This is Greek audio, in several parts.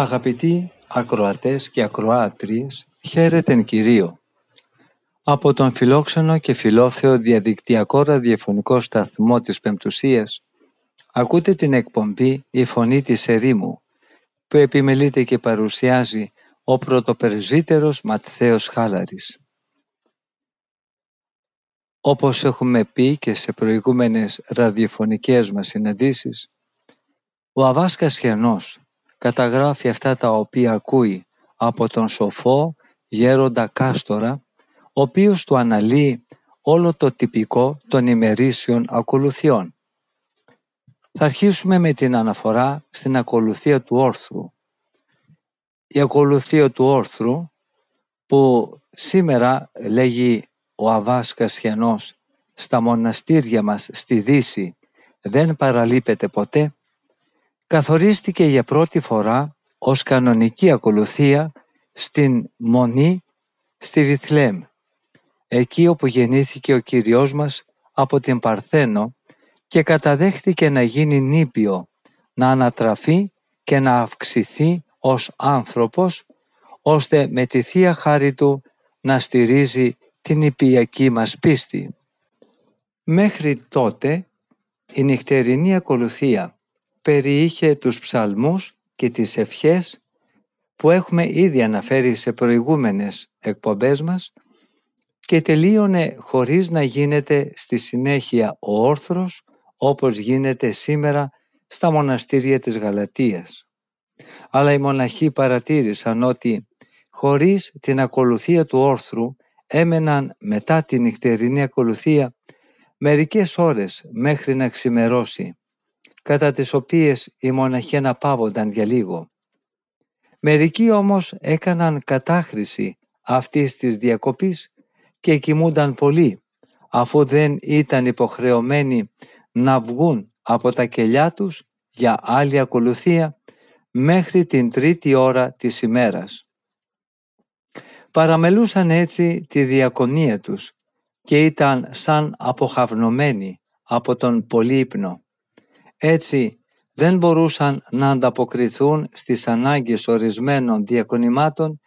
Αγαπητοί ακροατές και ακροάτριες, χαίρετεν Κυρίο. Από τον φιλόξενο και φιλόθεο διαδικτυακό ραδιοφωνικό σταθμό της Πεμπτουσίας ακούτε την εκπομπή «Η Φωνή της Ερήμου» που επιμελείται και παρουσιάζει ο πρωτοπερσβύτερος Ματθαίος Χάλαρης. Όπως έχουμε πει και σε προηγούμενες ραδιοφωνικές μας συναντήσεις, ο Αβάσκας Χιανός καταγράφει αυτά τα οποία ακούει από τον σοφό γέροντα Κάστορα, ο οποίος του αναλύει όλο το τυπικό των ημερήσιων ακολουθιών. Θα αρχίσουμε με την αναφορά στην ακολουθία του όρθρου. Η ακολουθία του όρθρου που σήμερα λέγει ο Αβάς Κασιανός στα μοναστήρια μας στη Δύση δεν παραλείπεται ποτέ, καθορίστηκε για πρώτη φορά ως κανονική ακολουθία στην Μονή στη Βιθλέμ, εκεί όπου γεννήθηκε ο Κύριος μας από την Παρθένο και καταδέχθηκε να γίνει νήπιο, να ανατραφεί και να αυξηθεί ως άνθρωπος, ώστε με τη Θεία Χάρη Του να στηρίζει την υπιακή μας πίστη. Μέχρι τότε η νυχτερινή ακολουθία περιείχε τους ψαλμούς και τις ευχές που έχουμε ήδη αναφέρει σε προηγούμενες εκπομπές μας και τελείωνε χωρίς να γίνεται στη συνέχεια ο όρθρος όπως γίνεται σήμερα στα μοναστήρια της Γαλατίας. Αλλά οι μοναχοί παρατήρησαν ότι χωρίς την ακολουθία του όρθρου έμεναν μετά την νυχτερινή ακολουθία μερικές ώρες μέχρι να ξημερώσει, κατά τις οποίες οι μοναχοί αναπαύονταν για λίγο. Μερικοί όμως έκαναν κατάχρηση αυτής της διακοπής και κοιμούνταν πολύ, αφού δεν ήταν υποχρεωμένοι να βγουν από τα κελιά τους για άλλη ακολουθία μέχρι την τρίτη ώρα της ημέρας. Παραμελούσαν έτσι τη διακονία τους και ήταν σαν αποχαυνομένοι από τον πολύπνο. Έτσι δεν μπορούσαν να ανταποκριθούν στις ανάγκες ορισμένων διακονημάτων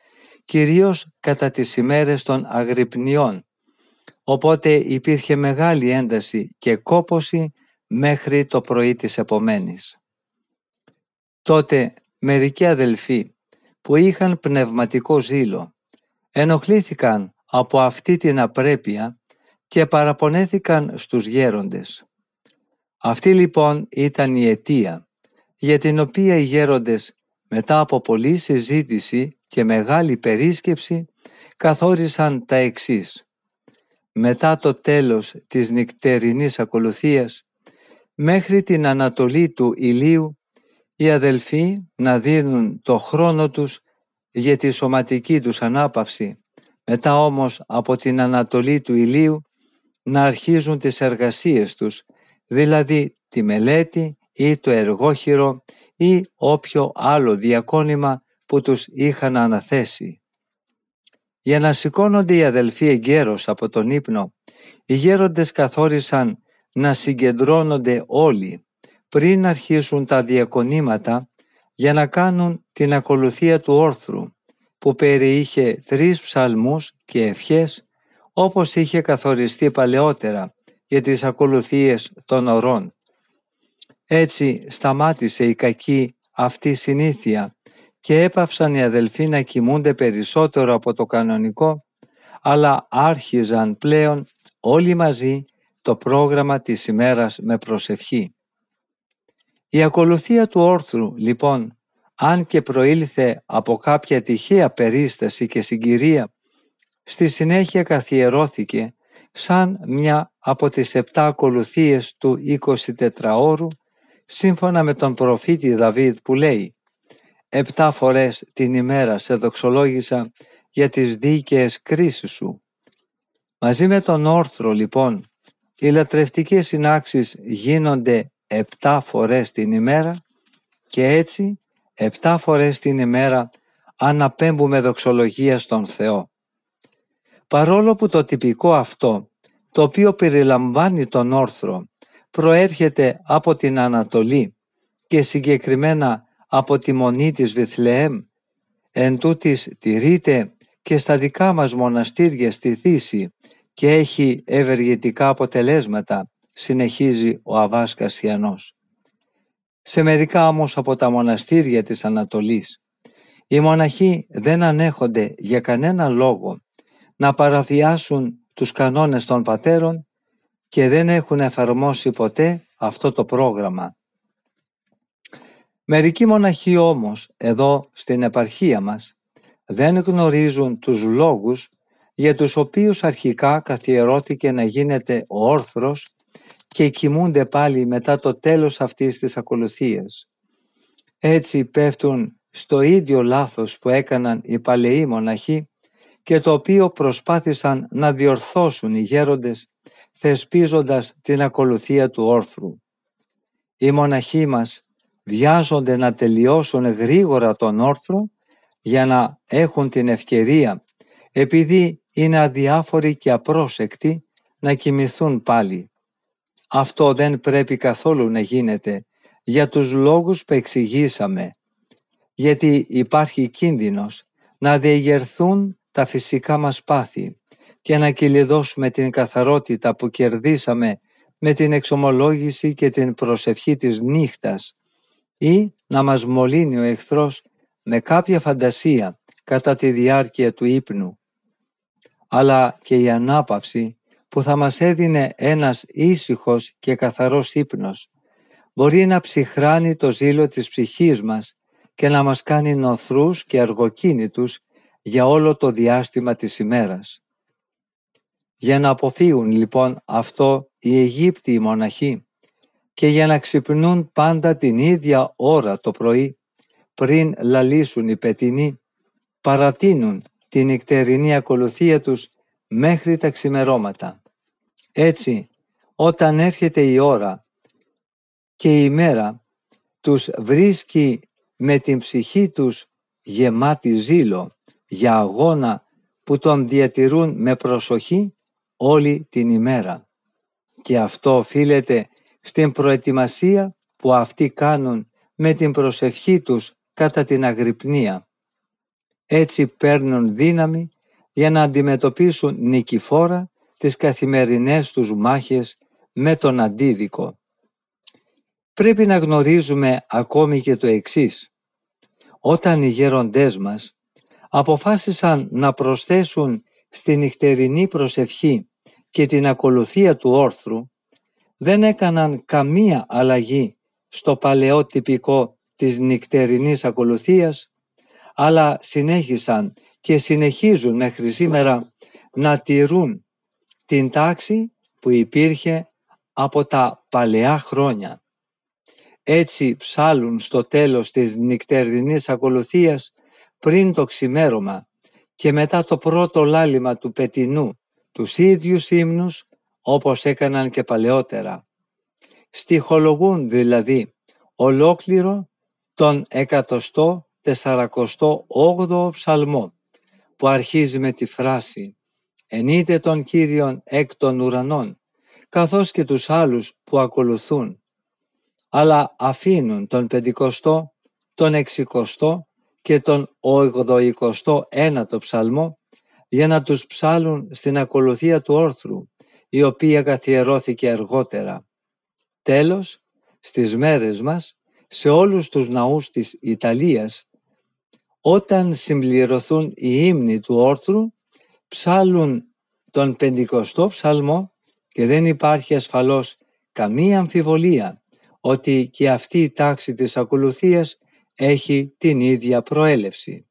κυρίως κατά τις ημέρες των αγρυπνιών οπότε υπήρχε μεγάλη ένταση και κόποση μέχρι το πρωί της επομένης. Τότε μερικοί αδελφοί που είχαν πνευματικό ζήλο ενοχλήθηκαν από αυτή την απρέπεια και παραπονέθηκαν στους γέροντες. Αυτή λοιπόν ήταν η αιτία για την οποία οι γέροντες μετά από πολλή συζήτηση και μεγάλη περίσκεψη καθόρισαν τα εξής. Μετά το τέλος της νυκτερινής ακολουθίας μέχρι την ανατολή του ηλίου οι αδελφοί να δίνουν το χρόνο τους για τη σωματική τους ανάπαυση μετά όμως από την ανατολή του ηλίου να αρχίζουν τις εργασίες τους δηλαδή τη μελέτη ή το εργόχειρο ή όποιο άλλο διακόνημα που τους είχαν αναθέσει. Για να σηκώνονται οι αδελφοί εγκαίρως από τον ύπνο, οι γέροντες καθόρισαν να συγκεντρώνονται όλοι πριν αρχίσουν τα διακονήματα για να κάνουν την ακολουθία του όρθρου που περιείχε τρεις ψαλμούς και ευχές όπως είχε καθοριστεί παλαιότερα για τις ακολουθίες των ορών. Έτσι σταμάτησε η κακή αυτή συνήθεια και έπαυσαν οι αδελφοί να κοιμούνται περισσότερο από το κανονικό, αλλά άρχιζαν πλέον όλοι μαζί το πρόγραμμα της ημέρας με προσευχή. Η ακολουθία του όρθρου, λοιπόν, αν και προήλθε από κάποια τυχαία περίσταση και συγκυρία, στη συνέχεια καθιερώθηκε σαν μια από τις επτά ακολουθίες του 24ωρου σύμφωνα με τον προφήτη Δαβίδ που λέει «Επτά φορές την ημέρα σε δοξολόγησα για τις δίκαιες κρίσεις σου». Μαζί με τον όρθρο λοιπόν, οι λατρευτικές συνάξεις γίνονται επτά φορές την ημέρα και έτσι επτά φορές την ημέρα αναπέμπουμε δοξολογία στον Θεό. Παρόλο που το τυπικό αυτό, το οποίο περιλαμβάνει τον όρθρο, προέρχεται από την Ανατολή και συγκεκριμένα από τη μονή της Βιθλεέμ, εν τούτης τηρείται και στα δικά μας μοναστήρια στη Δύση και έχει ευεργετικά αποτελέσματα, συνεχίζει ο Αβάς Κασιανός. Σε μερικά όμως από τα μοναστήρια της Ανατολής, οι μοναχοί δεν ανέχονται για κανένα λόγο να παραβιάσουν τους κανόνες των πατέρων και δεν έχουν εφαρμόσει ποτέ αυτό το πρόγραμμα. Μερικοί μοναχοί όμως εδώ στην επαρχία μας δεν γνωρίζουν τους λόγους για τους οποίους αρχικά καθιερώθηκε να γίνεται ο όρθρος και κοιμούνται πάλι μετά το τέλος αυτής της ακολουθίας. Έτσι πέφτουν στο ίδιο λάθος που έκαναν οι παλαιοί μοναχοί και το οποίο προσπάθησαν να διορθώσουν οι γέροντες θεσπίζοντας την ακολουθία του όρθρου. Οι μοναχοί μας βιάζονται να τελειώσουν γρήγορα τον όρθρο για να έχουν την ευκαιρία επειδή είναι αδιάφοροι και απρόσεκτοι να κοιμηθούν πάλι. Αυτό δεν πρέπει καθόλου να γίνεται για τους λόγους που εξηγήσαμε, γιατί υπάρχει κίνδυνος να διεγερθούν τα φυσικά μας πάθη και να κυλιδώσουμε την καθαρότητα που κερδίσαμε με την εξομολόγηση και την προσευχή της νύχτας ή να μας μολύνει ο εχθρός με κάποια φαντασία κατά τη διάρκεια του ύπνου. Αλλά και η ανάπαυση που θα μας έδινε ένας ήσυχος και καθαρός ύπνος μπορεί να ψυχράνει το ζήλο της ψυχής μας και να μας κάνει νοθρούς και αργοκίνητους για όλο το διάστημα της ημέρας. Για να αποφύγουν λοιπόν αυτό οι Αιγύπτιοι μοναχοί και για να ξυπνούν πάντα την ίδια ώρα το πρωί πριν λαλήσουν οι πετινοί, παρατείνουν την νυχτερινή ακολουθία τους μέχρι τα ξημερώματα. Έτσι, όταν έρχεται η ώρα και η μέρα τους βρίσκει με την ψυχή τους γεμάτη ζήλο για αγώνα που τον διατηρούν με προσοχή όλη την ημέρα. Και αυτό οφείλεται στην προετοιμασία που αυτοί κάνουν με την προσευχή τους κατά την αγρυπνία. Έτσι παίρνουν δύναμη για να αντιμετωπίσουν νικηφόρα τις καθημερινές τους μάχες με τον αντίδικο. Πρέπει να γνωρίζουμε ακόμη και το εξής. Όταν οι γέροντές μας αποφάσισαν να προσθέσουν στη νυχτερινή προσευχή και την ακολουθία του όρθρου, δεν έκαναν καμία αλλαγή στο παλαιό τυπικό της νυχτερινής ακολουθίας, αλλά συνέχισαν και συνεχίζουν μέχρι σήμερα να τηρούν την τάξη που υπήρχε από τα παλαιά χρόνια. Έτσι ψάλουν στο τέλος της νυχτερινής ακολουθίας πριν το ξημέρωμα και μετά το πρώτο λάλημα του πετινού τους ίδιους ύμνους όπως έκαναν και παλαιότερα. Στιχολογούν δηλαδή ολόκληρο τον 148ο ψαλμό που αρχίζει με τη φράση «Ενείτε τον Κύριον εκ των ουρανών» καθώς και τους άλλους που ακολουθούν αλλά αφήνουν τον πεντηκοστό, τον εξικοστό και τον ογδοηκοστό ένατο ψαλμό για να τους ψάλουν στην ακολουθία του όρθρου, η οποία καθιερώθηκε αργότερα. Τέλος, στις μέρες μας, σε όλους τους ναούς της Ιταλίας, όταν συμπληρωθούν οι ύμνοι του όρθρου, ψάλουν τον πεντηκοστό ψαλμό και δεν υπάρχει ασφαλώς καμία αμφιβολία ότι και αυτή η τάξη της ακολουθίας έχει την ίδια προέλευση.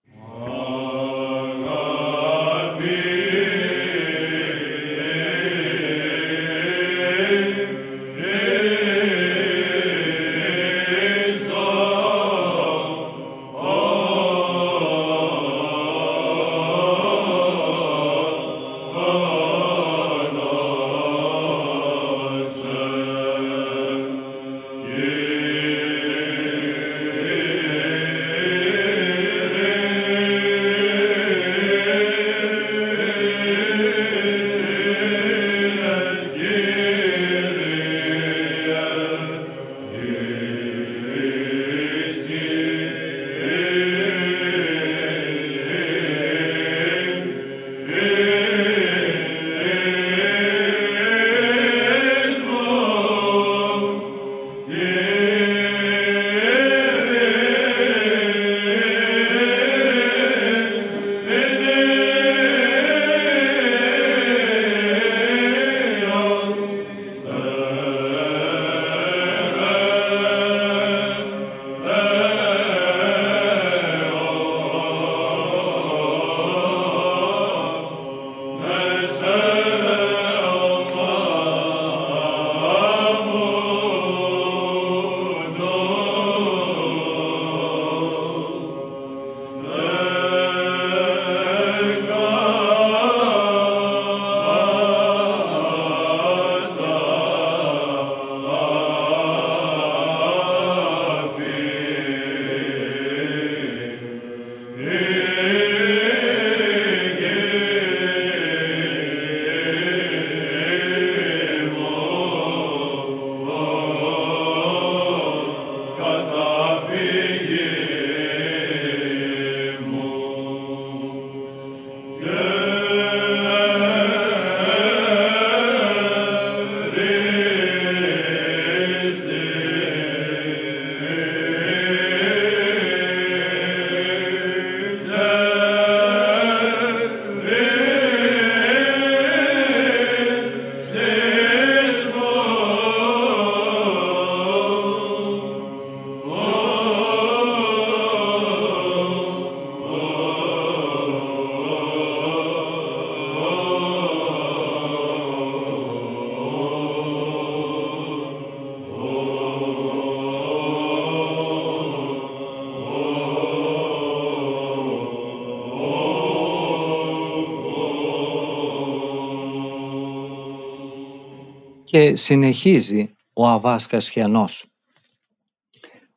Και συνεχίζει ο Αβάς Κασιανός.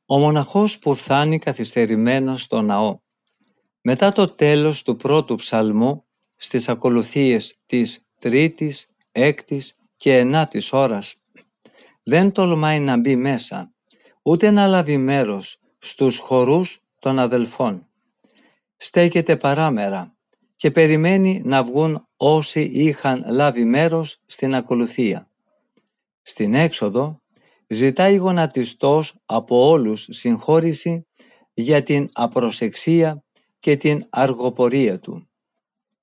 Ο μοναχός που φτάνει καθυστερημένος στο ναό μετά το τέλος του πρώτου ψαλμού στις ακολουθίες της τρίτης, έκτης και ενάτης ώρας δεν τολμάει να μπει μέσα ούτε να λάβει μέρος στους χορούς των αδελφών. Στέκεται παράμερα και περιμένει να βγουν όσοι είχαν λάβει μέρος στην ακολουθία. Στην έξοδο ζητάει γονατιστός από όλους συγχώρηση για την απροσεξία και την αργοπορία του.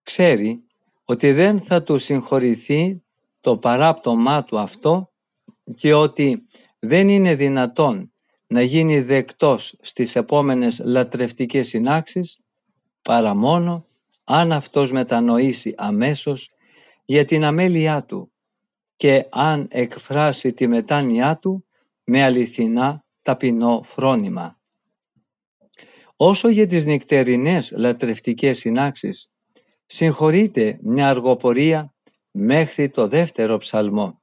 Ξέρει ότι δεν θα του συγχωρηθεί το παράπτωμά του αυτό και ότι δεν είναι δυνατόν να γίνει δεκτός στις επόμενες λατρευτικές συνάξεις παρά μόνο αν αυτός μετανοήσει αμέσως για την αμέλειά του και αν εκφράσει τη μετάνοιά του με αληθινά ταπεινό φρόνημα. Όσο για τις νυχτερινές λατρευτικές συνάξεις, συγχωρείται μια αργοπορία μέχρι το δεύτερο ψαλμό.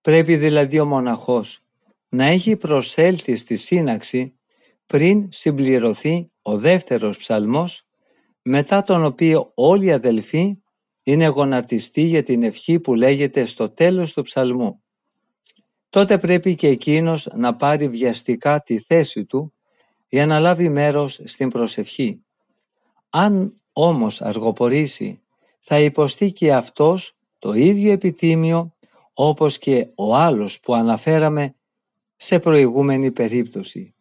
Πρέπει δηλαδή ο μοναχός να έχει προσέλθει στη σύναξη πριν συμπληρωθεί ο δεύτερος ψαλμός, μετά τον οποίο όλοι οι αδελφοί είναι γονατιστοί για την ευχή που λέγεται στο τέλος του ψαλμού. Τότε πρέπει και εκείνος να πάρει βιαστικά τη θέση του για να λάβει μέρος στην προσευχή. Αν όμως αργοπορήσει, θα υποστεί και αυτός το ίδιο επιτίμιο όπως και ο άλλος που αναφέραμε σε προηγούμενη περίπτωση.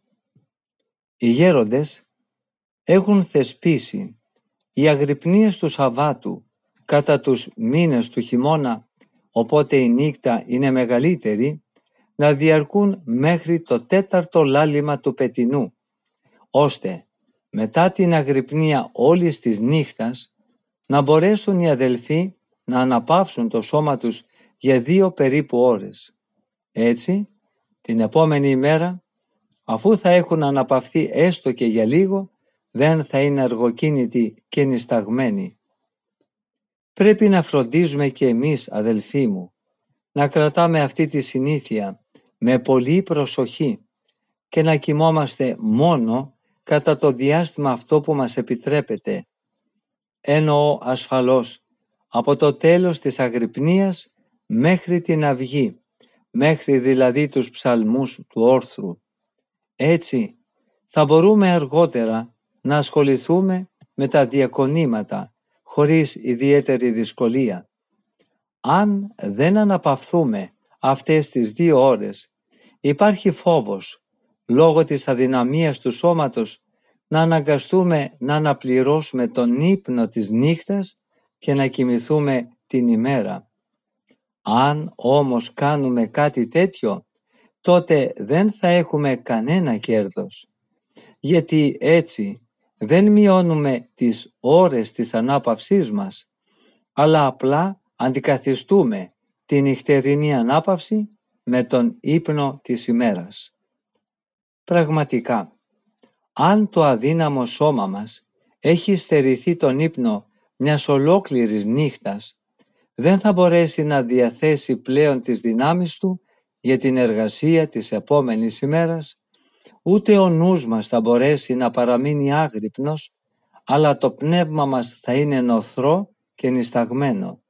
Οι γέροντες έχουν θεσπίσει οι αγρυπνίες του Σαββάτου κατά τους μήνες του χειμώνα, οπότε η νύχτα είναι μεγαλύτερη, να διαρκούν μέχρι το τέταρτο λάλημα του πετινού, ώστε μετά την αγρυπνία όλης της νύχτας να μπορέσουν οι αδελφοί να αναπαύσουν το σώμα τους για δύο περίπου ώρες. Έτσι, την επόμενη ημέρα, αφού θα έχουν αναπαυθεί έστω και για λίγο, δεν θα είναι αργοκίνητοι και νησταγμένοι. Πρέπει να φροντίζουμε και εμείς, αδελφοί μου, να κρατάμε αυτή τη συνήθεια με πολύ προσοχή και να κοιμόμαστε μόνο κατά το διάστημα αυτό που μας επιτρέπεται. Εννοώ ασφαλώς από το τέλος της αγρυπνίας μέχρι την αυγή, μέχρι δηλαδή τους ψαλμούς του όρθρου. Έτσι θα μπορούμε αργότερα να ασχοληθούμε με τα διακονήματα χωρίς ιδιαίτερη δυσκολία. Αν δεν αναπαυθούμε αυτές τις δύο ώρες, υπάρχει φόβος λόγω της αδυναμίας του σώματος να αναγκαστούμε να αναπληρώσουμε τον ύπνο της νύχτας και να κοιμηθούμε την ημέρα. Αν όμως κάνουμε κάτι τέτοιο, τότε δεν θα έχουμε κανένα κέρδος, γιατί έτσι δεν μειώνουμε τις ώρες της ανάπαυσής μας, αλλά απλά αντικαθιστούμε την νυχτερινή ανάπαυση με τον ύπνο της ημέρας. Πραγματικά, αν το αδύναμο σώμα μας έχει στερηθεί τον ύπνο μιας ολόκληρης νύχτας, δεν θα μπορέσει να διαθέσει πλέον τις δυνάμεις του για την εργασία της επόμενης ημέρας, ούτε ο νους μας θα μπορέσει να παραμείνει άγρυπνος, αλλά το πνεύμα μας θα είναι νοθρό και νησταγμένο.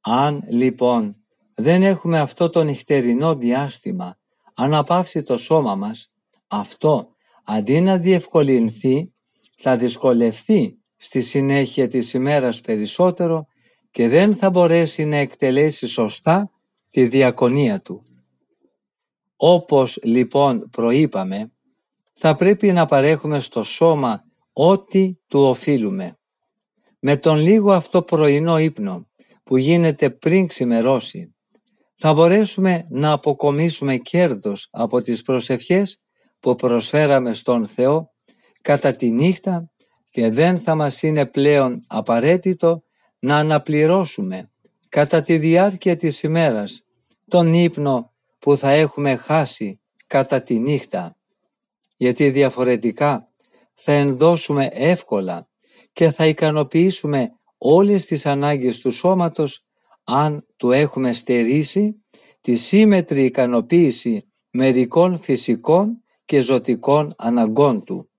Αν λοιπόν δεν έχουμε αυτό το νυχτερινό διάστημα αναπαύσει το σώμα μας, αυτό αντί να διευκολυνθεί θα δυσκολευτεί στη συνέχεια της ημέρας περισσότερο και δεν θα μπορέσει να εκτελέσει σωστά τη διακονία του. Όπως λοιπόν προείπαμε, θα πρέπει να παρέχουμε στο σώμα ό,τι του οφείλουμε. Με τον λίγο αυτό πρωινό ύπνο που γίνεται πριν ξημερώσει, θα μπορέσουμε να αποκομίσουμε κέρδος από τις προσευχές που προσφέραμε στον Θεό κατά τη νύχτα και δεν θα μας είναι πλέον απαραίτητο να αναπληρώσουμε κατά τη διάρκεια της ημέρας τον ύπνο που θα έχουμε χάσει κατά τη νύχτα, γιατί διαφορετικά θα ενδώσουμε εύκολα και θα ικανοποιήσουμε όλες τις ανάγκες του σώματος αν του έχουμε στερήσει τη σύμμετρη ικανοποίηση μερικών φυσικών και ζωτικών αναγκών του.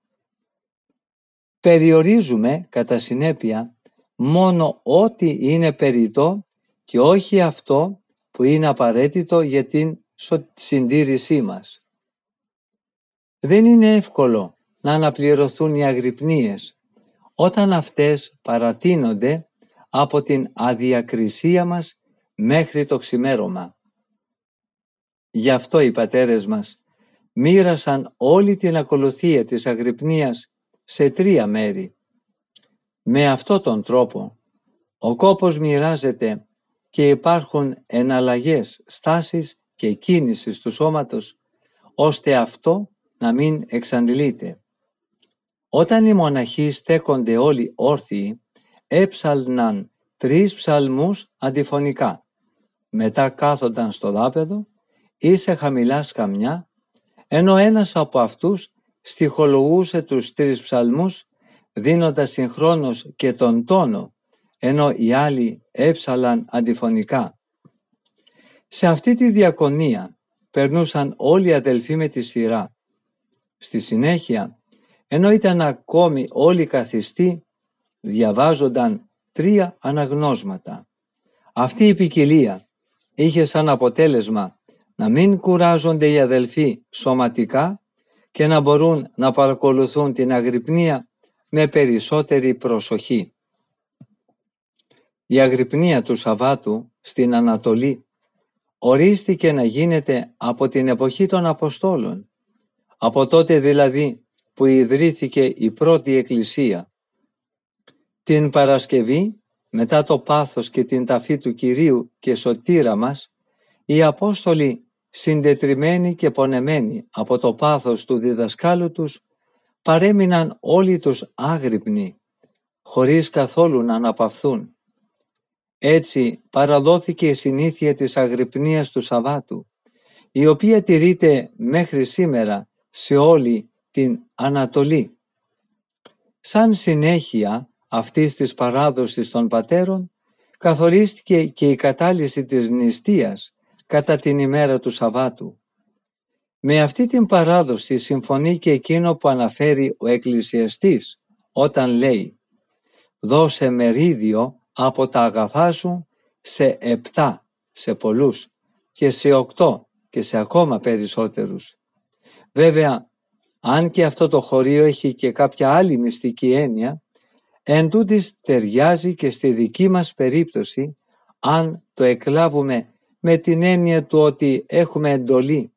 Περιορίζουμε κατά συνέπεια μόνο ό,τι είναι περιττό και όχι αυτό που είναι απαραίτητο για την συντήρησή μας. Δεν είναι εύκολο να αναπληρωθούν οι αγρυπνίες όταν αυτές παρατείνονται από την αδιακρισία μας μέχρι το ξημέρωμα. Γι' αυτό οι πατέρες μας μοίρασαν όλη την ακολουθία της αγρυπνίας σε τρία μέρη. Με αυτό τον τρόπο ο κόπος μοιράζεται και υπάρχουν εναλλαγές στάσεις και κίνησης του σώματος ώστε αυτό να μην εξαντλείται. Όταν οι μοναχοί στέκονται όλοι όρθιοι έψαλναν τρεις ψαλμούς αντιφωνικά. Μετά κάθονταν στο δάπεδο ή σε χαμηλάς σκαμιά ενώ ένας από αυτούς στιχολογούσε τους τρεις ψαλμούς δίνοντας συγχρόνως και τον τόνο ενώ οι άλλοι έψαλαν αντιφωνικά. Σε αυτή τη διακονία περνούσαν όλοι οι αδελφοί με τη σειρά. Στη συνέχεια, ενώ ήταν ακόμη όλοι καθιστοί, διαβάζονταν τρία αναγνώσματα. Αυτή η ποικιλία είχε σαν αποτέλεσμα να μην κουράζονται οι αδελφοί σωματικά και να μπορούν να παρακολουθούν την αγρυπνία με περισσότερη προσοχή. Η αγρυπνία του Σαββάτου στην Ανατολή ορίστηκε να γίνεται από την εποχή των Αποστόλων, από τότε δηλαδή που ιδρύθηκε η πρώτη Εκκλησία. Την Παρασκευή, μετά το πάθος και την ταφή του Κυρίου και Σωτήρα μας, οι Απόστολοι συντετριμένοι και πονεμένοι από το πάθος του διδασκάλου τους, παρέμειναν όλοι τους άγρυπνοι, χωρίς καθόλου να αναπαυθούν. Έτσι παραδόθηκε η συνήθεια της αγρυπνίας του Σαββάτου, η οποία τηρείται μέχρι σήμερα σε όλη την Ανατολή. Σαν συνέχεια αυτής της παράδοσης των πατέρων, καθορίστηκε και η κατάλυση της νηστείας κατά την ημέρα του Σαββάτου. Με αυτή την παράδοση συμφωνεί και εκείνο που αναφέρει ο εκκλησιαστής όταν λέει «Δώσε μερίδιο από τα αγαθά σου σε επτά, σε πολλούς και σε οκτώ και σε ακόμα περισσότερους. Βέβαια, αν και αυτό το χωρίο έχει και κάποια άλλη μυστική έννοια, εν τούτης ταιριάζει και στη δική μας περίπτωση αν το εκλάβουμε με την έννοια του ότι έχουμε εντολή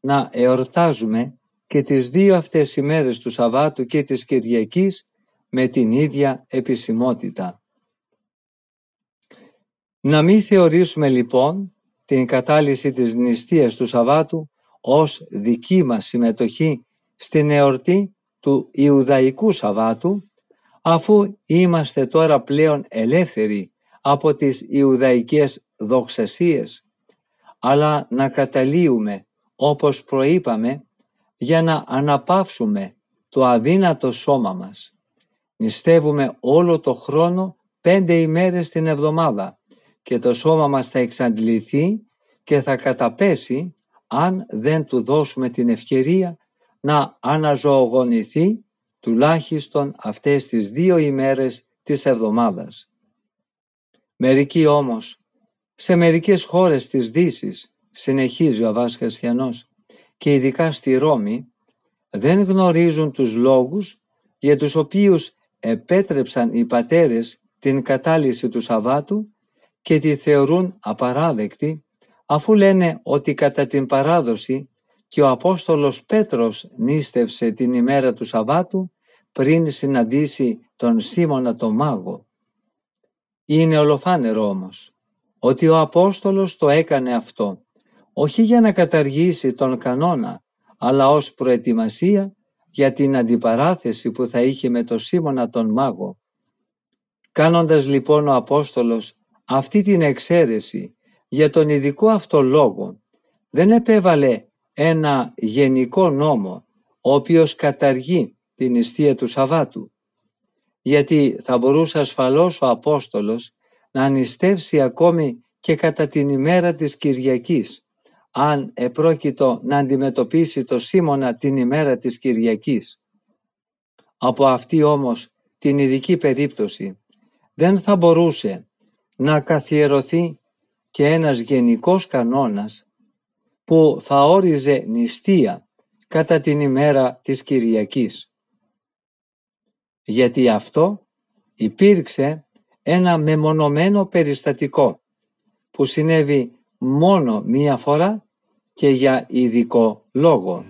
να εορτάζουμε και τις δύο αυτές ημέρες του Σαββάτου και της Κυριακής με την ίδια επισημότητα. Να μην θεωρήσουμε λοιπόν την κατάλυση της νηστείας του Σαββάτου ως δική μας συμμετοχή στην εορτή του Ιουδαϊκού Σαββάτου αφού είμαστε τώρα πλέον ελεύθεροι από τις Ιουδαϊκές δοξασίες αλλά να καταλύουμε όπως προείπαμε για να αναπαύσουμε το αδύνατο σώμα μας. Νηστεύουμε όλο το χρόνο πέντε ημέρες την εβδομάδα και το σώμα μας θα εξαντληθεί και θα καταπέσει αν δεν του δώσουμε την ευκαιρία να αναζωογονηθεί τουλάχιστον αυτές τις δύο ημέρες της εβδομάδας. Μερικοί όμως, σε μερικές χώρες της δύσης, συνεχίζει ο Αβάς Χριστιανός, και ειδικά στη Ρώμη, δεν γνωρίζουν τους λόγους για τους οποίους επέτρεψαν οι πατέρες την κατάλυση του Σαββάτου και τη θεωρούν απαράδεκτη αφού λένε ότι κατά την παράδοση και ο Απόστολος Πέτρος νίστευσε την ημέρα του Σαββάτου πριν συναντήσει τον Σίμωνα τον Μάγο. Είναι ολοφάνερο όμως ότι ο Απόστολος το έκανε αυτό όχι για να καταργήσει τον κανόνα αλλά ως προετοιμασία για την αντιπαράθεση που θα είχε με τον Σίμωνα τον Μάγο. Κάνοντας λοιπόν ο Απόστολος αυτή την εξαίρεση για τον ειδικό αυτό λόγο δεν επέβαλε ένα γενικό νόμο ο οποίος καταργεί την νηστεία του Σαββάτου γιατί θα μπορούσε ασφαλώς ο Απόστολος να νηστεύσει ακόμη και κατά την ημέρα της Κυριακής, αν επρόκειτο να αντιμετωπίσει το Σίμωνα την ημέρα της Κυριακής. Από αυτή όμως την ειδική περίπτωση δεν θα μπορούσε να καθιερωθεί και ένας γενικός κανόνας που θα όριζε νηστεία κατά την ημέρα της Κυριακής. Γιατί αυτό υπήρξε ένα μεμονωμένο περιστατικό που συνέβη μόνο μία φορά και για ειδικό λόγο.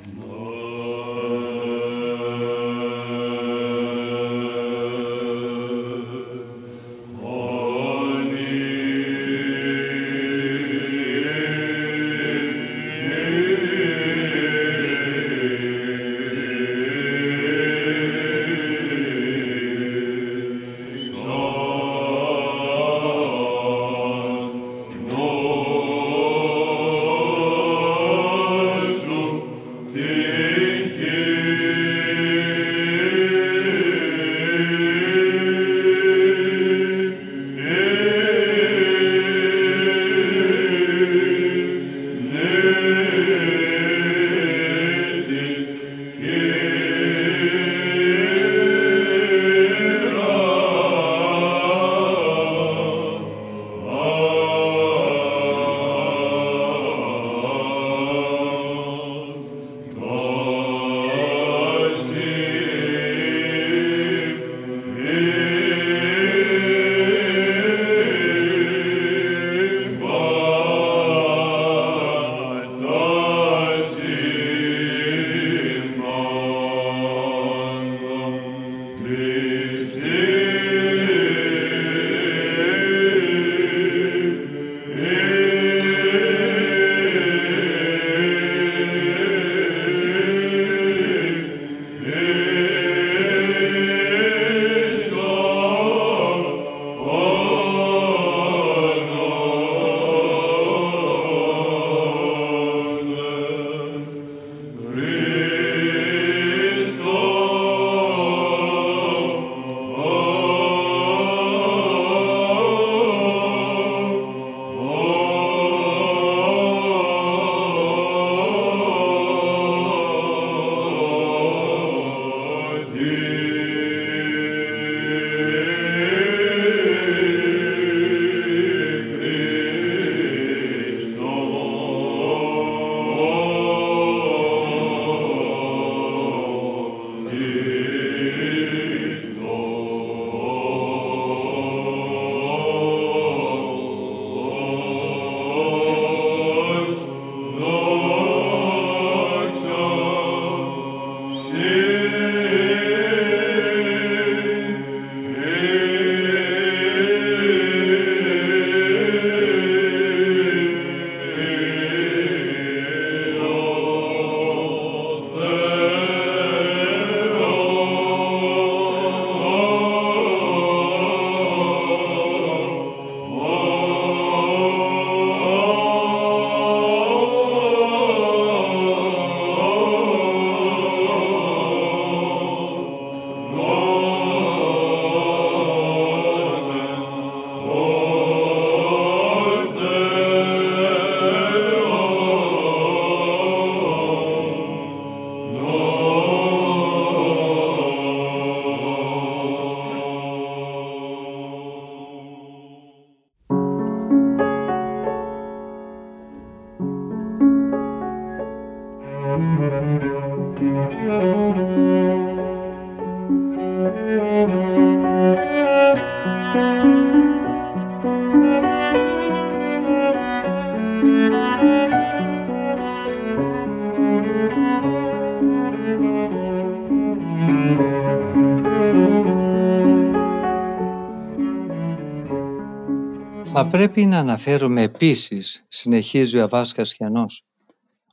Θα πρέπει να αναφέρουμε επίσης, συνεχίζει ο Αβάς Κασιανός,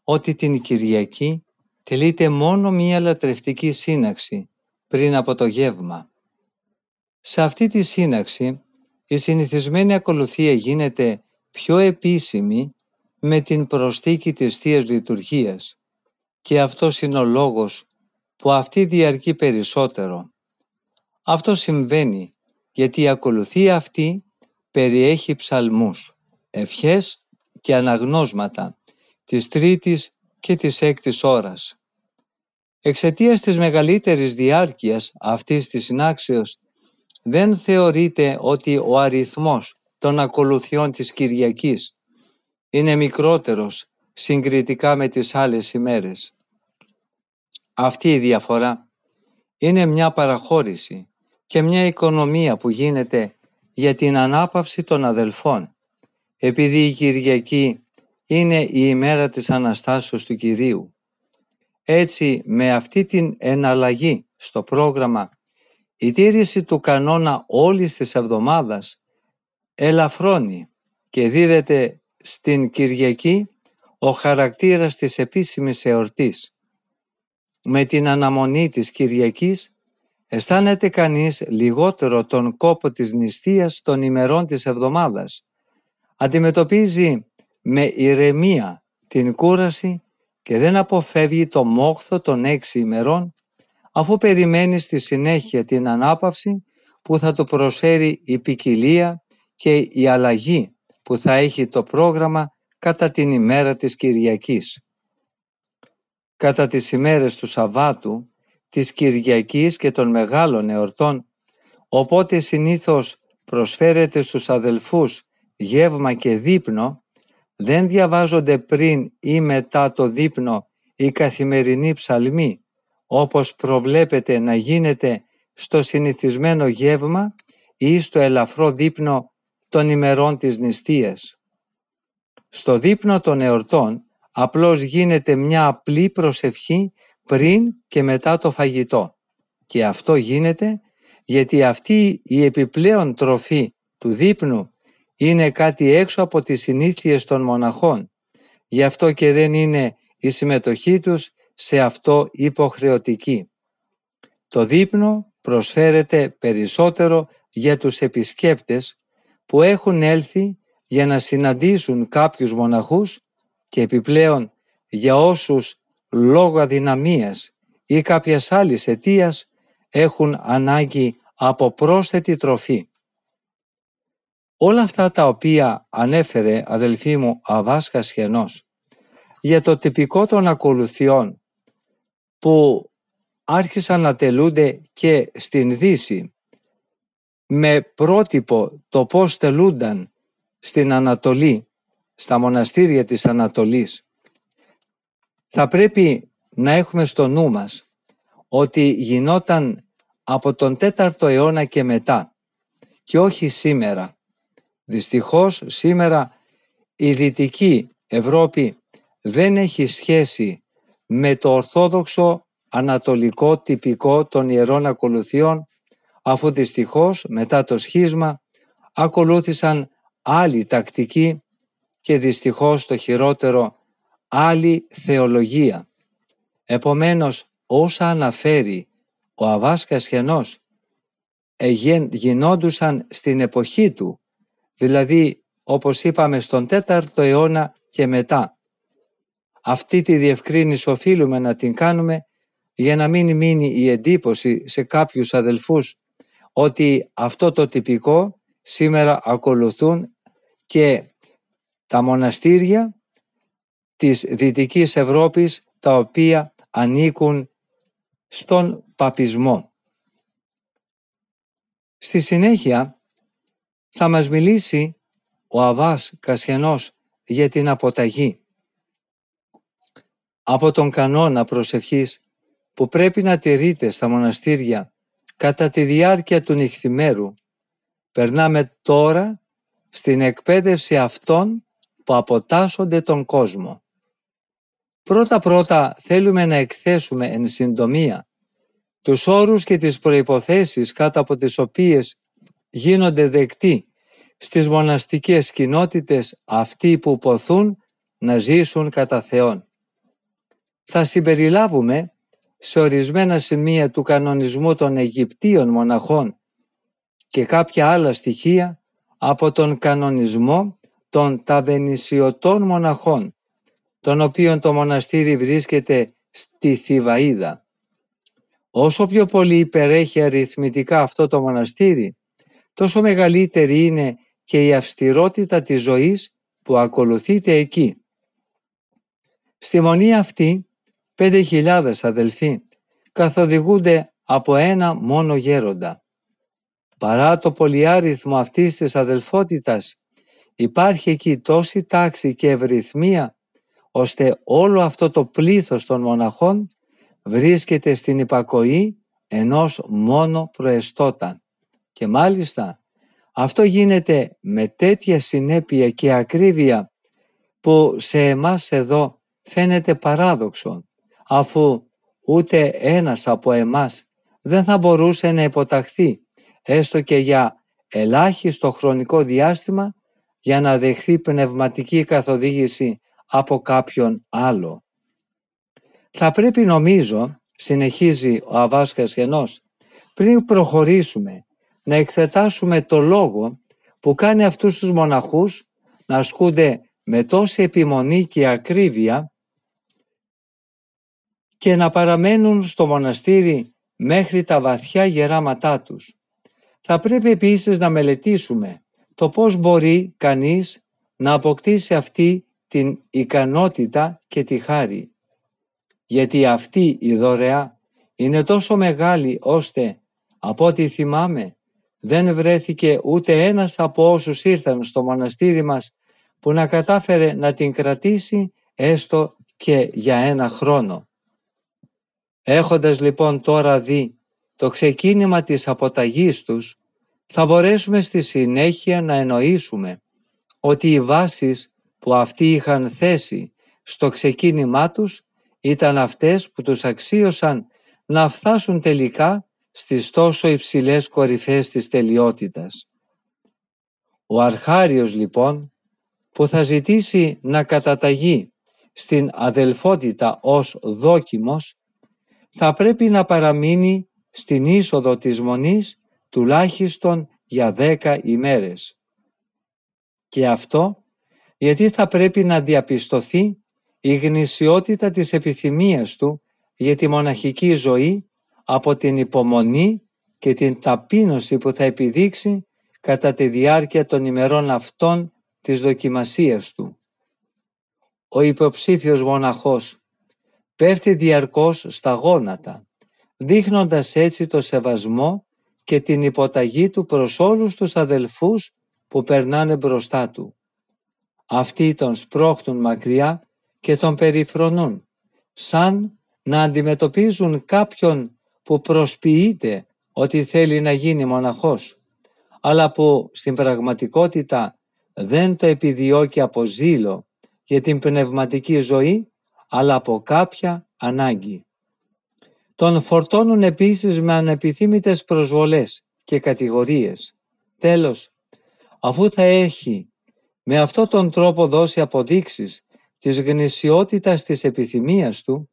ότι την Κυριακή τελείται μόνο μία λατρευτική σύναξη πριν από το γεύμα. Σε αυτή τη σύναξη η συνηθισμένη ακολουθία γίνεται πιο επίσημη με την προσθήκη της Θείας Λειτουργίας και αυτός είναι ο λόγος που αυτή διαρκεί περισσότερο. Αυτό συμβαίνει γιατί η ακολουθία αυτή περιέχει ψαλμούς ευχές και αναγνώσματα της τρίτης και της έκτης ώρας. Εξαιτίας της μεγαλύτερης διάρκειας αυτής της συνάξεως δεν θεωρείται ότι ο αριθμός των ακολουθιών της Κυριακής είναι μικρότερος συγκριτικά με τις άλλες ημέρες. Αυτή η διαφορά είναι μια παραχώρηση και μια οικονομία που γίνεται για την ανάπαυση των αδελφών, επειδή η Κυριακή είναι η ημέρα της Αναστάσεως του Κυρίου. Έτσι, με αυτή την εναλλαγή στο πρόγραμμα, η τήρηση του κανόνα όλης της εβδομάδας ελαφρώνει και δίδεται στην Κυριακή ο χαρακτήρας της επίσημης εορτής. Με την αναμονή της Κυριακής αισθάνεται κανείς λιγότερο τον κόπο της νηστείας των ημερών της εβδομάδας. Αντιμετωπίζει με ηρεμία την κούραση και δεν αποφεύγει το μόχθο των έξι ημερών αφού περιμένει στη συνέχεια την ανάπαυση που θα του προσφέρει η ποικιλία και η αλλαγή που θα έχει το πρόγραμμα κατά την ημέρα της Κυριακής. Κατά τις ημέρες του Σαββάτου, της Κυριακής και των μεγάλων εορτών, οπότε συνήθως προσφέρεται στους αδελφούς γεύμα και δείπνο, δεν διαβάζονται πριν ή μετά το δείπνο η καθημερινή ψαλμή, όπως προβλέπεται να γίνεται στο συνηθισμένο γεύμα ή στο ελαφρό δείπνο των ημερών της νηστείας. Στο δείπνο των εορτών απλώς γίνεται μια απλή προσευχή πριν και μετά το φαγητό και αυτό γίνεται γιατί αυτή η επιπλέον τροφή του δείπνου είναι κάτι έξω από τις συνήθειες των μοναχών. Γι' αυτό και δεν είναι η συμμετοχή τους σε αυτό υποχρεωτική. Το δείπνο προσφέρεται περισσότερο για τους επισκέπτες που έχουν έλθει για να συναντήσουν κάποιους μοναχούς και επιπλέον για όσους λόγω αδυναμίας ή κάποιας άλλης αιτίας έχουν ανάγκη από πρόσθετη τροφή. Όλα αυτά τα οποία ανέφερε αδελφή μου Αβάσκα Σχενός για το τυπικό των ακολουθιών που άρχισαν να τελούνται και στην Δύση με πρότυπο το πώς τελούνταν στην Ανατολή, στα μοναστήρια της Ανατολής. Θα πρέπει να έχουμε στο νου μας ότι γινόταν από τον 4ο αιώνα και μετά και όχι σήμερα. Δυστυχώς σήμερα η Δυτική Ευρώπη δεν έχει σχέση με το ορθόδοξο ανατολικό τυπικό των ιερών ακολουθιών αφού δυστυχώς μετά το σχίσμα ακολούθησαν άλλη τακτική και δυστυχώς το χειρότερο άλλη θεολογία. Επομένως όσα αναφέρει ο Αβάς Κασχενός γινόντουσαν στην εποχή του, δηλαδή όπως είπαμε στον 4ο αιώνα και μετά. Αυτή τη διευκρίνηση οφείλουμε να την κάνουμε για να μην μείνει η εντύπωση σε κάποιους αδελφούς ότι αυτό το τυπικό σήμερα ακολουθούν και τα μοναστήρια της Δυτικής Ευρώπης τα οποία ανήκουν στον παπισμό. Στη συνέχεια θα μας μιλήσει ο Αβάς Κασιανός για την αποταγή. Από τον κανόνα προσευχής που πρέπει να τηρείται στα μοναστήρια κατά τη διάρκεια του νυχθημέρου, περνάμε τώρα στην εκπαίδευση αυτών που αποτάσσονται τον κόσμο. Πρώτα-πρώτα θέλουμε να εκθέσουμε εν συντομία τους όρους και τις προϋποθέσεις κάτω από τις οποίες γίνονται δεκτοί στις μοναστικές κοινότητες αυτοί που ποθούν να ζήσουν κατά Θεόν. Θα συμπεριλάβουμε σε ορισμένα σημεία του κανονισμού των Αιγυπτίων μοναχών και κάποια άλλα στοιχεία από τον κανονισμό των ταβενισιωτών μοναχών, τον οποίον το μοναστήρι βρίσκεται στη Θηβαΐδα. Όσο πιο πολύ υπερέχει αριθμητικά αυτό το μοναστήρι, τόσο μεγαλύτερη είναι και η αυστηρότητα της ζωής που ακολουθείτε εκεί. Στη μονή αυτή, πέντε χιλιάδες αδελφοί καθοδηγούνται από ένα μόνο γέροντα. Παρά το πολυάριθμο αυτής της αδελφότητας, υπάρχει εκεί τόση τάξη και ευρυθμία, ώστε όλο αυτό το πλήθος των μοναχών βρίσκεται στην υπακοή ενός μόνο προεστώτα. Και μάλιστα αυτό γίνεται με τέτοια συνέπεια και ακρίβεια που σε εμάς εδώ φαίνεται παράδοξο, αφού ούτε ένας από εμάς δεν θα μπορούσε να υποταχθεί έστω και για ελάχιστο χρονικό διάστημα για να δεχθεί πνευματική καθοδήγηση από κάποιον άλλο. Θα πρέπει νομίζω, συνεχίζει ο Αβάς Κασιανός, πριν προχωρήσουμε να εξετάσουμε το λόγο που κάνει αυτούς τους μοναχούς να ασκούνται με τόση επιμονή και ακρίβεια και να παραμένουν στο μοναστήρι μέχρι τα βαθιά γεράματά τους. Θα πρέπει επίσης να μελετήσουμε το πώς μπορεί κανείς να αποκτήσει αυτή την ικανότητα και τη χάρη. Γιατί αυτή η δωρεά είναι τόσο μεγάλη ώστε από ό,τι θυμάμαι δεν βρέθηκε ούτε ένας από όσους ήρθαν στο μοναστήρι μας που να κατάφερε να την κρατήσει έστω και για ένα χρόνο. Έχοντας λοιπόν τώρα δει το ξεκίνημα της αποταγής τους, θα μπορέσουμε στη συνέχεια να εννοήσουμε ότι οι βάσεις που αυτοί είχαν θέσει στο ξεκίνημά τους ήταν αυτές που τους αξίωσαν να φτάσουν τελικά στις τόσο υψηλές κορυφές της τελειότητας. Ο αρχάριος λοιπόν που θα ζητήσει να καταταγεί στην αδελφότητα ως δόκιμος θα πρέπει να παραμείνει στην είσοδο της Μονής τουλάχιστον για δέκα ημέρες. Και αυτό γιατί θα πρέπει να διαπιστωθεί η γνησιότητα της επιθυμίας του για τη μοναχική ζωή από την υπομονή και την ταπείνωση που θα επιδείξει κατά τη διάρκεια των ημερών αυτών της δοκιμασίας του. Ο υποψήφιος μοναχός πέφτει διαρκώς στα γόνατα, δείχνοντας έτσι το σεβασμό και την υποταγή του προς όλους τους αδελφούς που περνάνε μπροστά του. Αυτοί τον σπρώχνουν μακριά και τον περιφρονούν, σαν να αντιμετωπίζουν κάποιον που προσποιείται ότι θέλει να γίνει μοναχός, αλλά που στην πραγματικότητα δεν το επιδιώκει από ζήλο για την πνευματική ζωή, αλλά από κάποια ανάγκη. Τον φορτώνουν επίσης με ανεπιθύμητες προσβολές και κατηγορίες. Τέλος, αφού θα έχει με αυτόν τον τρόπο δώσει αποδείξεις της γνησιότητας της επιθυμίας του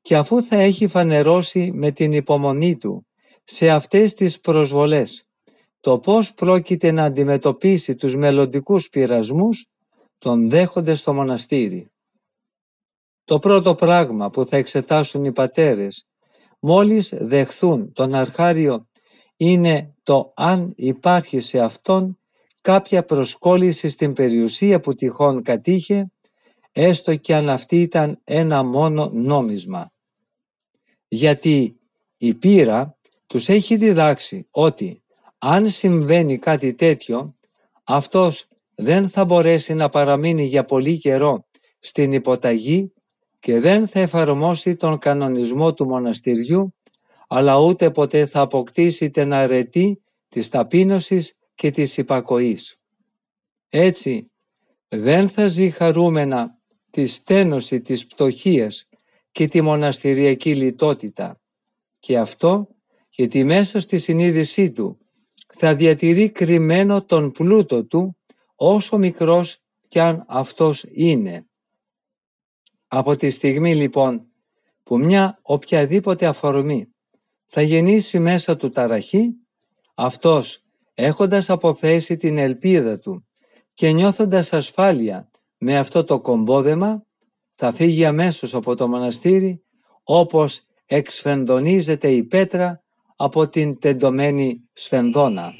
και αφού θα έχει φανερώσει με την υπομονή του σε αυτές τις προσβολές το πώς πρόκειται να αντιμετωπίσει τους μελλοντικούς πειρασμούς, τον δέχονται στο μοναστήρι. Το πρώτο πράγμα που θα εξετάσουν οι πατέρες μόλις δεχθούν τον αρχάριο είναι το αν υπάρχει σε αυτόν κάποια προσκόλληση στην περιουσία που τυχόν κατήχε, έστω και αν αυτή ήταν ένα μόνο νόμισμα. Γιατί η πείρα τους έχει διδάξει ότι αν συμβαίνει κάτι τέτοιο, αυτός δεν θα μπορέσει να παραμείνει για πολύ καιρό στην υποταγή και δεν θα εφαρμόσει τον κανονισμό του μοναστηριού, αλλά ούτε ποτέ θα αποκτήσει την αρετή της ταπείνωσης και της υπακοής. Έτσι, δεν θα ζει χαρούμενα τη στένωση της πτωχίας και τη μοναστηριακή λιτότητα. Και αυτό γιατί μέσα στη συνείδησή του θα διατηρεί κρυμμένο τον πλούτο του όσο μικρός κι αν αυτός είναι. Από τη στιγμή λοιπόν που μια οποιαδήποτε αφορμή θα γεννήσει μέσα του ταραχή, αυτός έχοντας αποθέσει την ελπίδα του και νιώθοντας ασφάλεια με αυτό το κομπόδεμα, θα φύγει αμέσως από το μοναστήρι όπως εξφενδονίζεται η πέτρα από την τεντωμένη σφενδόνα.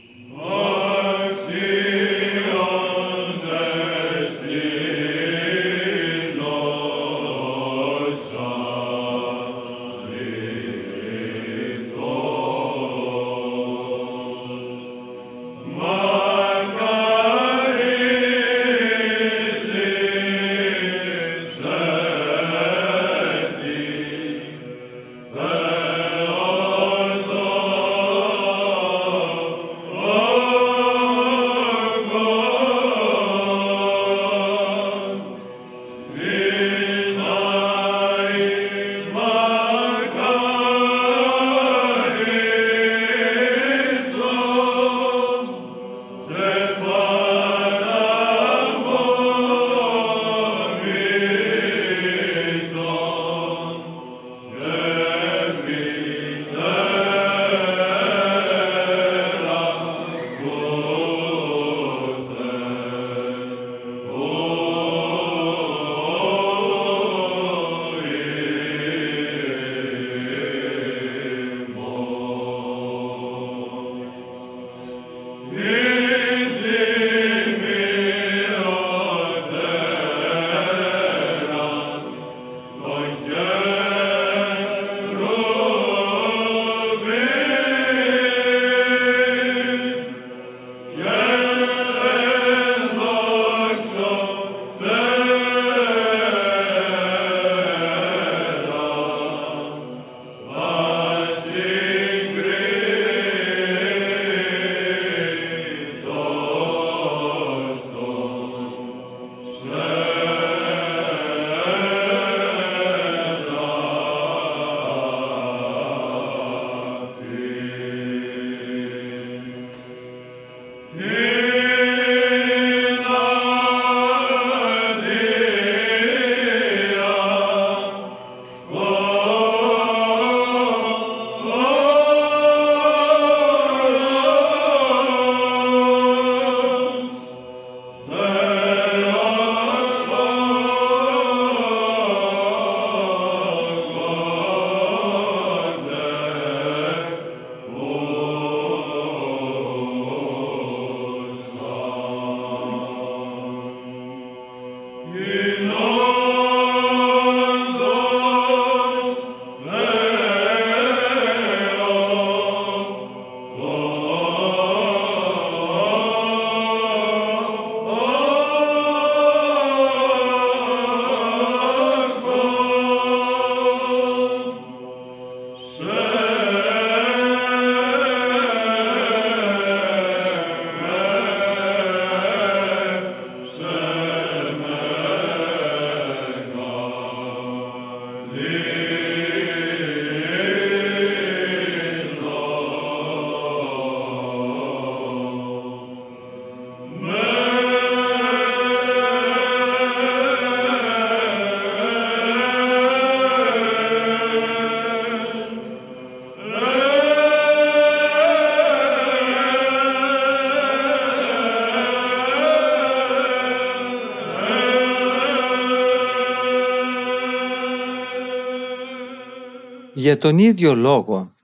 Για τον ίδιο λόγο,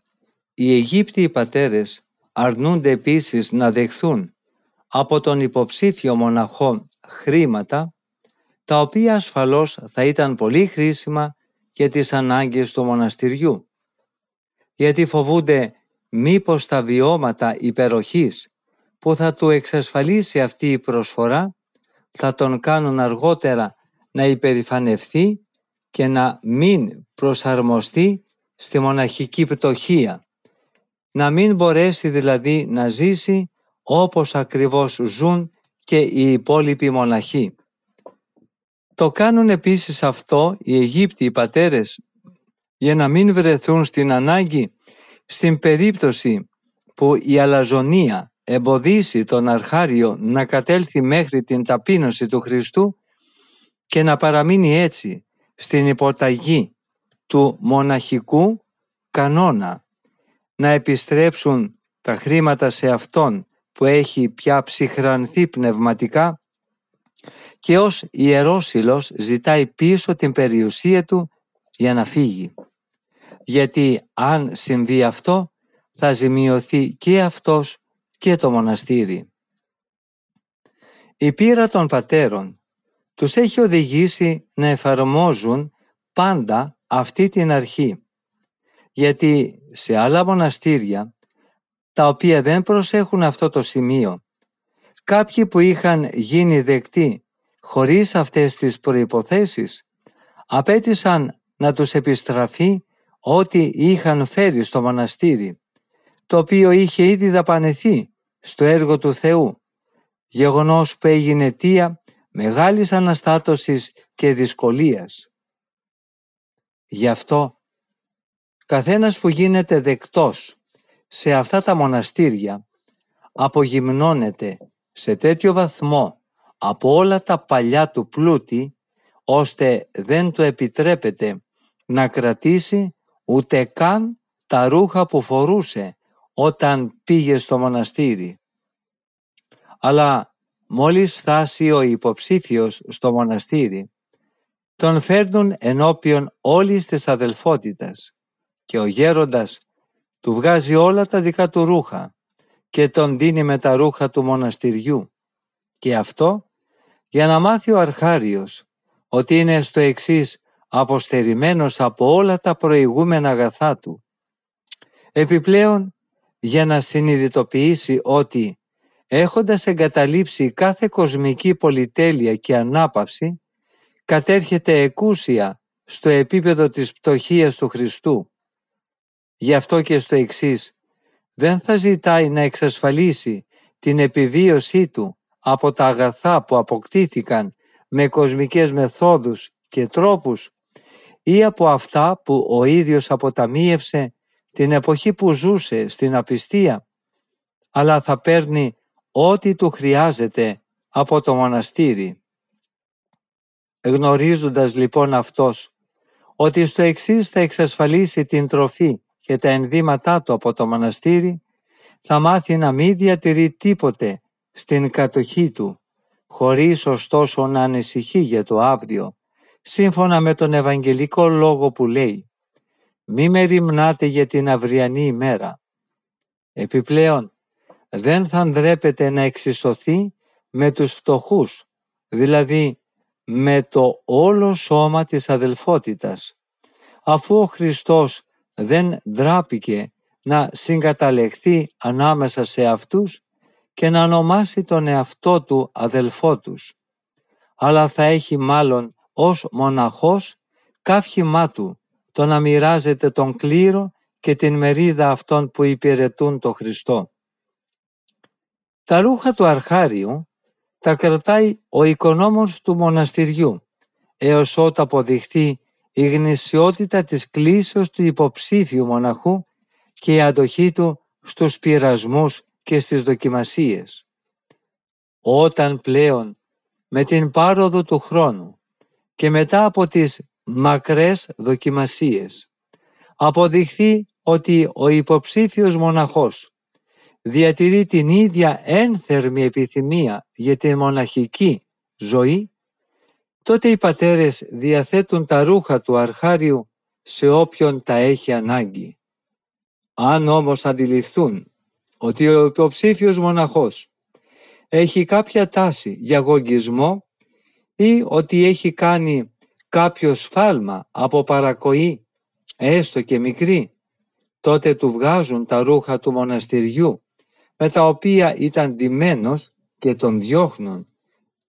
οι Αιγύπτιοι πατέρες αρνούνται επίσης να δεχθούν από τον υποψήφιο μοναχό χρήματα, τα οποία ασφαλώς θα ήταν πολύ χρήσιμα για τις ανάγκες του μοναστηριού, γιατί φοβούνται μήπως τα βιώματα υπεροχής που θα του εξασφαλίσει αυτή η προσφορά θα τον κάνουν αργότερα να υπερηφανευθεί και να μην προσαρμοστεί στη μοναχική πτωχία. Να μην μπορέσει δηλαδή να ζήσει όπως ακριβώς ζουν και οι υπόλοιποι μοναχοί. Το κάνουν επίσης αυτό οι Αιγύπτιοι πατέρες για να μην βρεθούν στην ανάγκη στην περίπτωση που η αλαζονία εμποδίσει τον αρχάριο να κατέλθει μέχρι την ταπείνωση του Χριστού και να παραμείνει έτσι στην υποταγή του μοναχικού κανόνα, να επιστρέψουν τα χρήματα σε Αυτόν που έχει πια ψυχρανθεί πνευματικά και ως ιερόσιλος ζητάει πίσω την περιουσία του για να φύγει. Γιατί αν συμβεί αυτό θα ζημιωθεί και αυτός και το μοναστήρι. Η πείρα των πατέρων τους έχει οδηγήσει να εφαρμόζουν πάντα αυτή την αρχή. Γιατί σε άλλα μοναστήρια, τα οποία δεν προσέχουν αυτό το σημείο, κάποιοι που είχαν γίνει δεκτοί χωρίς αυτές τις προϋποθέσεις, απέτησαν να τους επιστραφεί ό,τι είχαν φέρει στο μοναστήρι, το οποίο είχε ήδη δαπανεθεί στο έργο του Θεού, γεγονός που έγινε αιτία μεγάλης αναστάτωσης και δυσκολίας. Γι' αυτό, καθένας που γίνεται δεκτός σε αυτά τα μοναστήρια απογυμνώνεται σε τέτοιο βαθμό από όλα τα παλιά του πλούτη, ώστε δεν του επιτρέπεται να κρατήσει ούτε καν τα ρούχα που φορούσε όταν πήγε στο μοναστήρι. Αλλά μόλις φτάσει ο υποψήφιος στο μοναστήρι, τον φέρνουν ενώπιον όλης της αδελφότητας και ο γέροντας του βγάζει όλα τα δικά του ρούχα και τον δίνει με τα ρούχα του μοναστηριού. Και αυτό για να μάθει ο αρχάριος ότι είναι στο εξής αποστερημένος από όλα τα προηγούμενα αγαθά του. Επιπλέον για να συνειδητοποιήσει ότι έχοντας εγκαταλείψει κάθε κοσμική πολυτέλεια και ανάπαυση, κατέρχεται εκούσια στο επίπεδο της πτωχίας του Χριστού. Γι' αυτό και στο εξής, δεν θα ζητάει να εξασφαλίσει την επιβίωσή του από τα αγαθά που αποκτήθηκαν με κοσμικές μεθόδους και τρόπους ή από αυτά που ο ίδιος αποταμίευσε την εποχή που ζούσε στην απιστία, αλλά θα παίρνει ό,τι του χρειάζεται από το μοναστήρι. Γνωρίζοντας λοιπόν αυτός ότι στο εξής θα εξασφαλίσει την τροφή και τα ενδύματά του από το μοναστήρι, θα μάθει να μην διατηρεί τίποτε στην κατοχή του, χωρίς ωστόσο να ανησυχεί για το αύριο, σύμφωνα με τον Ευαγγελικό λόγο που λέει «Μη με ρημνάτε για την αυριανή ημέρα». Επιπλέον, δεν θα ντρέπεται να εξισωθεί με τους φτωχούς, δηλαδή με το όλο σώμα της αδελφότητας, αφού ο Χριστός δεν ντράπηκε να συγκαταλεχθεί ανάμεσα σε αυτούς και να ονομάσει τον εαυτό του αδελφό τους, αλλά θα έχει μάλλον ως μοναχός καύχημά του το να μοιράζεται τον κλήρο και την μερίδα αυτών που υπηρετούν το Χριστό. Τα ρούχα του αρχάριου τα κρατάει ο οικονόμος του μοναστηριού, έως όταν αποδειχθεί η γνησιότητα της κλήσεως του υποψήφιου μοναχού και η αντοχή του στους πειρασμούς και στις δοκιμασίες. Όταν πλέον με την πάροδο του χρόνου και μετά από τις μακρές δοκιμασίες αποδειχθεί ότι ο υποψήφιος μοναχός διατηρεί την ίδια ένθερμη επιθυμία για την μοναχική ζωή, τότε οι πατέρες διαθέτουν τα ρούχα του αρχάριου σε όποιον τα έχει ανάγκη. Αν όμως αντιληφθούν ότι ο υποψήφιος μοναχός έχει κάποια τάση για γογγισμό ή ότι έχει κάνει κάποιο σφάλμα από παρακοή, έστω και μικρή, τότε του βγάζουν τα ρούχα του μοναστηριού με τα οποία ήταν ντυμένος και τον διώχνουν,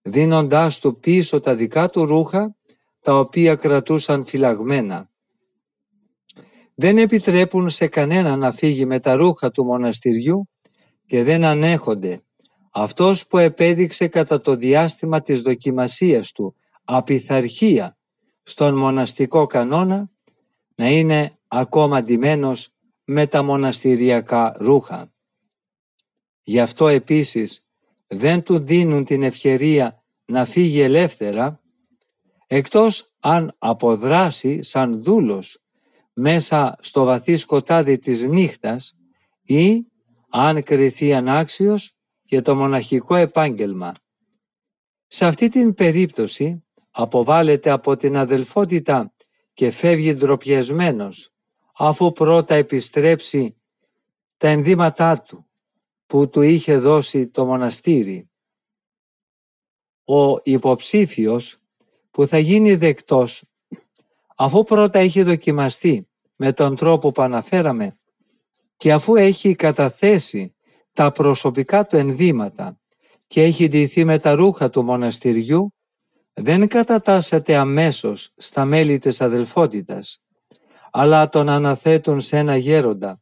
δίνοντάς του πίσω τα δικά του ρούχα τα οποία κρατούσαν φυλαγμένα. Δεν επιτρέπουν σε κανένα να φύγει με τα ρούχα του μοναστηριού και δεν ανέχονται αυτός που επέδειξε κατά το διάστημα της δοκιμασίας του απειθαρχία στον μοναστικό κανόνα να είναι ακόμα ντυμένος με τα μοναστηριακά ρούχα. Γι' αυτό επίσης δεν του δίνουν την ευκαιρία να φύγει ελεύθερα εκτός αν αποδράσει σαν δούλος μέσα στο βαθύ σκοτάδι της νύχτας ή αν κριθεί ανάξιος για το μοναχικό επάγγελμα. Σε αυτή την περίπτωση αποβάλλεται από την αδελφότητα και φεύγει ντροπιασμένος αφού πρώτα επιστρέψει τα ενδύματά του που του είχε δώσει το μοναστήρι. Ο υποψήφιος που θα γίνει δεκτός αφού πρώτα έχει δοκιμαστεί με τον τρόπο που αναφέραμε και αφού έχει καταθέσει τα προσωπικά του ενδύματα και έχει ντυθεί με τα ρούχα του μοναστηριού, δεν κατατάσσεται αμέσως στα μέλη της αδελφότητας, αλλά τον αναθέτουν σε ένα γέροντα,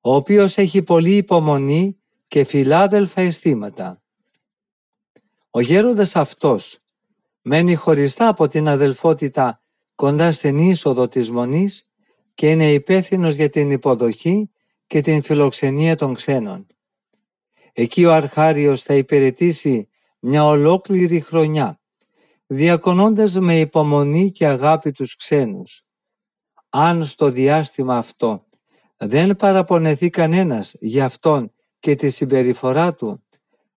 ο οποίος έχει πολύ υπομονή και φιλάδελφα αισθήματα. Ο γέροντας αυτός μένει χωριστά από την αδελφότητα κοντά στην είσοδο της Μονής και είναι υπεύθυνος για την υποδοχή και την φιλοξενία των ξένων. Εκεί ο Αρχάριος θα υπηρετήσει μια ολόκληρη χρονιά, διακονώντας με υπομονή και αγάπη τους ξένους. Αν στο διάστημα αυτό δεν παραπονεθεί κανένας για αυτόν και τη συμπεριφορά του,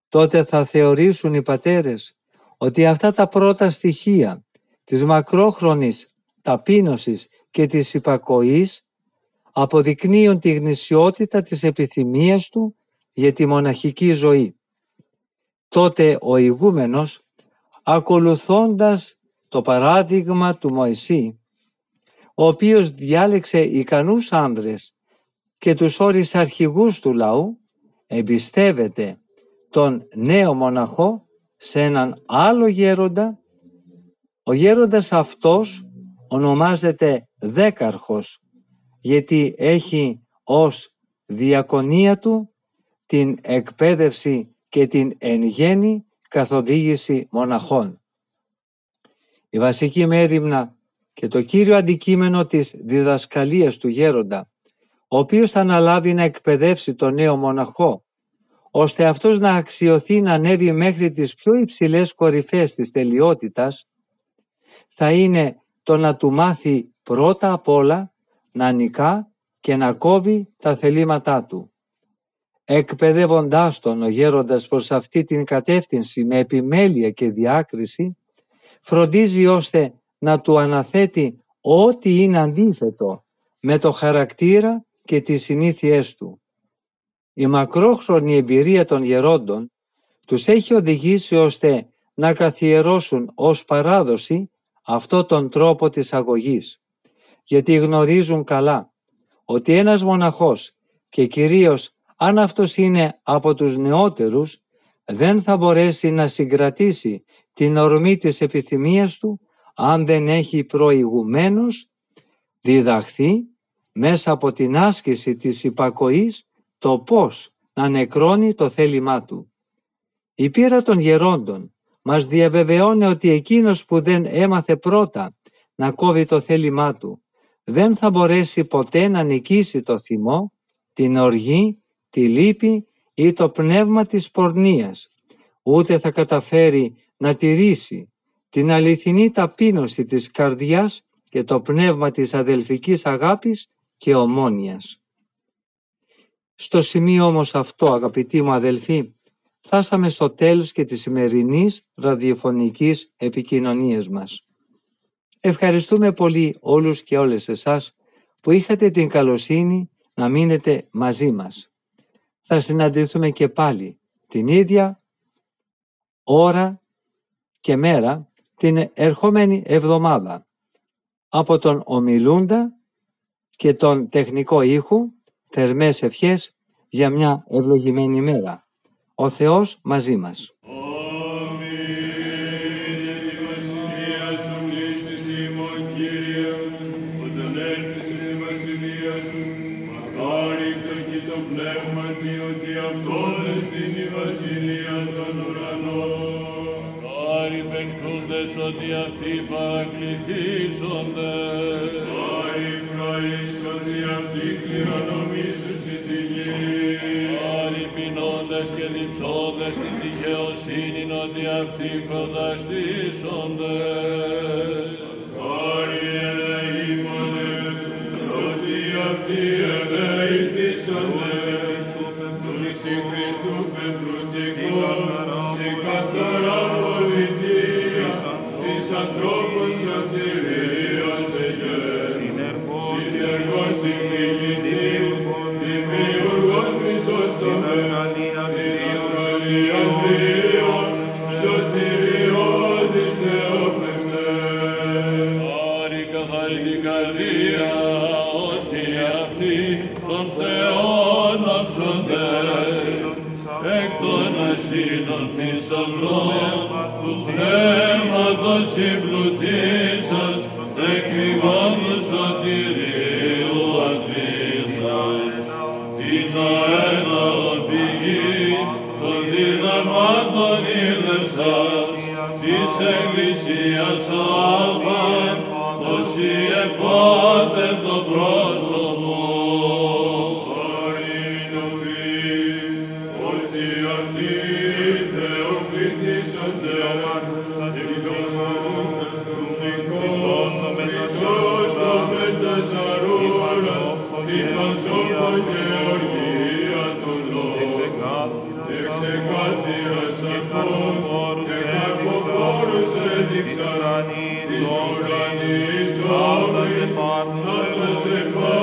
τότε θα θεωρήσουν οι πατέρες ότι αυτά τα πρώτα στοιχεία της μακρόχρονης ταπείνωσης και της υπακοής αποδεικνύουν τη γνησιότητα της επιθυμίας του για τη μοναχική ζωή. Τότε ο ηγούμενος, ακολουθώντας το παράδειγμα του Μωυσή, ο οποίος διάλεξε ικανούς άνδρες και τους όρισε αρχηγούς του λαού, εμπιστεύεται τον νέο μοναχό σε έναν άλλο γέροντα. Ο γέροντας αυτός ονομάζεται δέκαρχος γιατί έχει ως διακονία του την εκπαίδευση και την εν γέννη καθοδήγηση μοναχών. Η βασική μέρημνα και το κύριο αντικείμενο της διδασκαλίας του γέροντα, ο οποίος θα αναλάβει να εκπαιδεύσει τον νέο μοναχό, ώστε αυτός να αξιωθεί να ανέβει μέχρι τις πιο υψηλές κορυφές της τελειότητας, θα είναι το να του μάθει πρώτα απ' όλα να νικά και να κόβει τα θελήματά του εκπαιδεύοντάς τον ο γέροντας προς αυτή την κατεύθυνση με επιμέλεια και διάκριση, φροντίζει ώστε να του αναθέτει ό,τι είναι αντίθετο με το χαρακτήρα και τις συνήθειές του. Η μακρόχρονη εμπειρία των γερόντων τους έχει οδηγήσει ώστε να καθιερώσουν ως παράδοση αυτό τον τρόπο της αγωγής, γιατί γνωρίζουν καλά ότι ένας μοναχός και κυρίως αν αυτός είναι από τους νεότερους, δεν θα μπορέσει να συγκρατήσει την ορμή της επιθυμίας του αν δεν έχει προηγουμένως διδαχθεί μέσα από την άσκηση της υπακοής το πώς να νεκρώνει το θέλημά του. Η πείρα των γερόντων μας διαβεβαιώνει ότι εκείνος που δεν έμαθε πρώτα να κόβει το θέλημά του δεν θα μπορέσει ποτέ να νικήσει το θυμό, την οργή τη λύπη ή το πνεύμα της πορνείας, ούτε θα καταφέρει να τηρήσει την αληθινή ταπείνωση της καρδιάς και το πνεύμα της αδελφικής αγάπης και ομόνιας. Στο σημείο όμως αυτό, αγαπητοί μου αδελφοί, φτάσαμε στο τέλος και της σημερινής ραδιοφωνικής επικοινωνίας μας. Ευχαριστούμε πολύ όλους και όλες εσάς που είχατε την καλοσύνη να μείνετε μαζί μας. Θα συναντηθούμε και πάλι την ίδια ώρα και μέρα την ερχόμενη εβδομάδα από τον ομιλούντα και τον τεχνικό ήχο, θερμές ευχές για μια ευλογημένη μέρα. Ο Θεός μαζί μας. εκτούντες ότι αυτοί παρακληθήσονται. Άι πρωίς ότι αυτοί κληρονομήσουσι τη γη. Άρη πεινώντες και διψώντες την δικαιοσύνη ότι αυτοί προταστήσονται. Lord, I need Lord,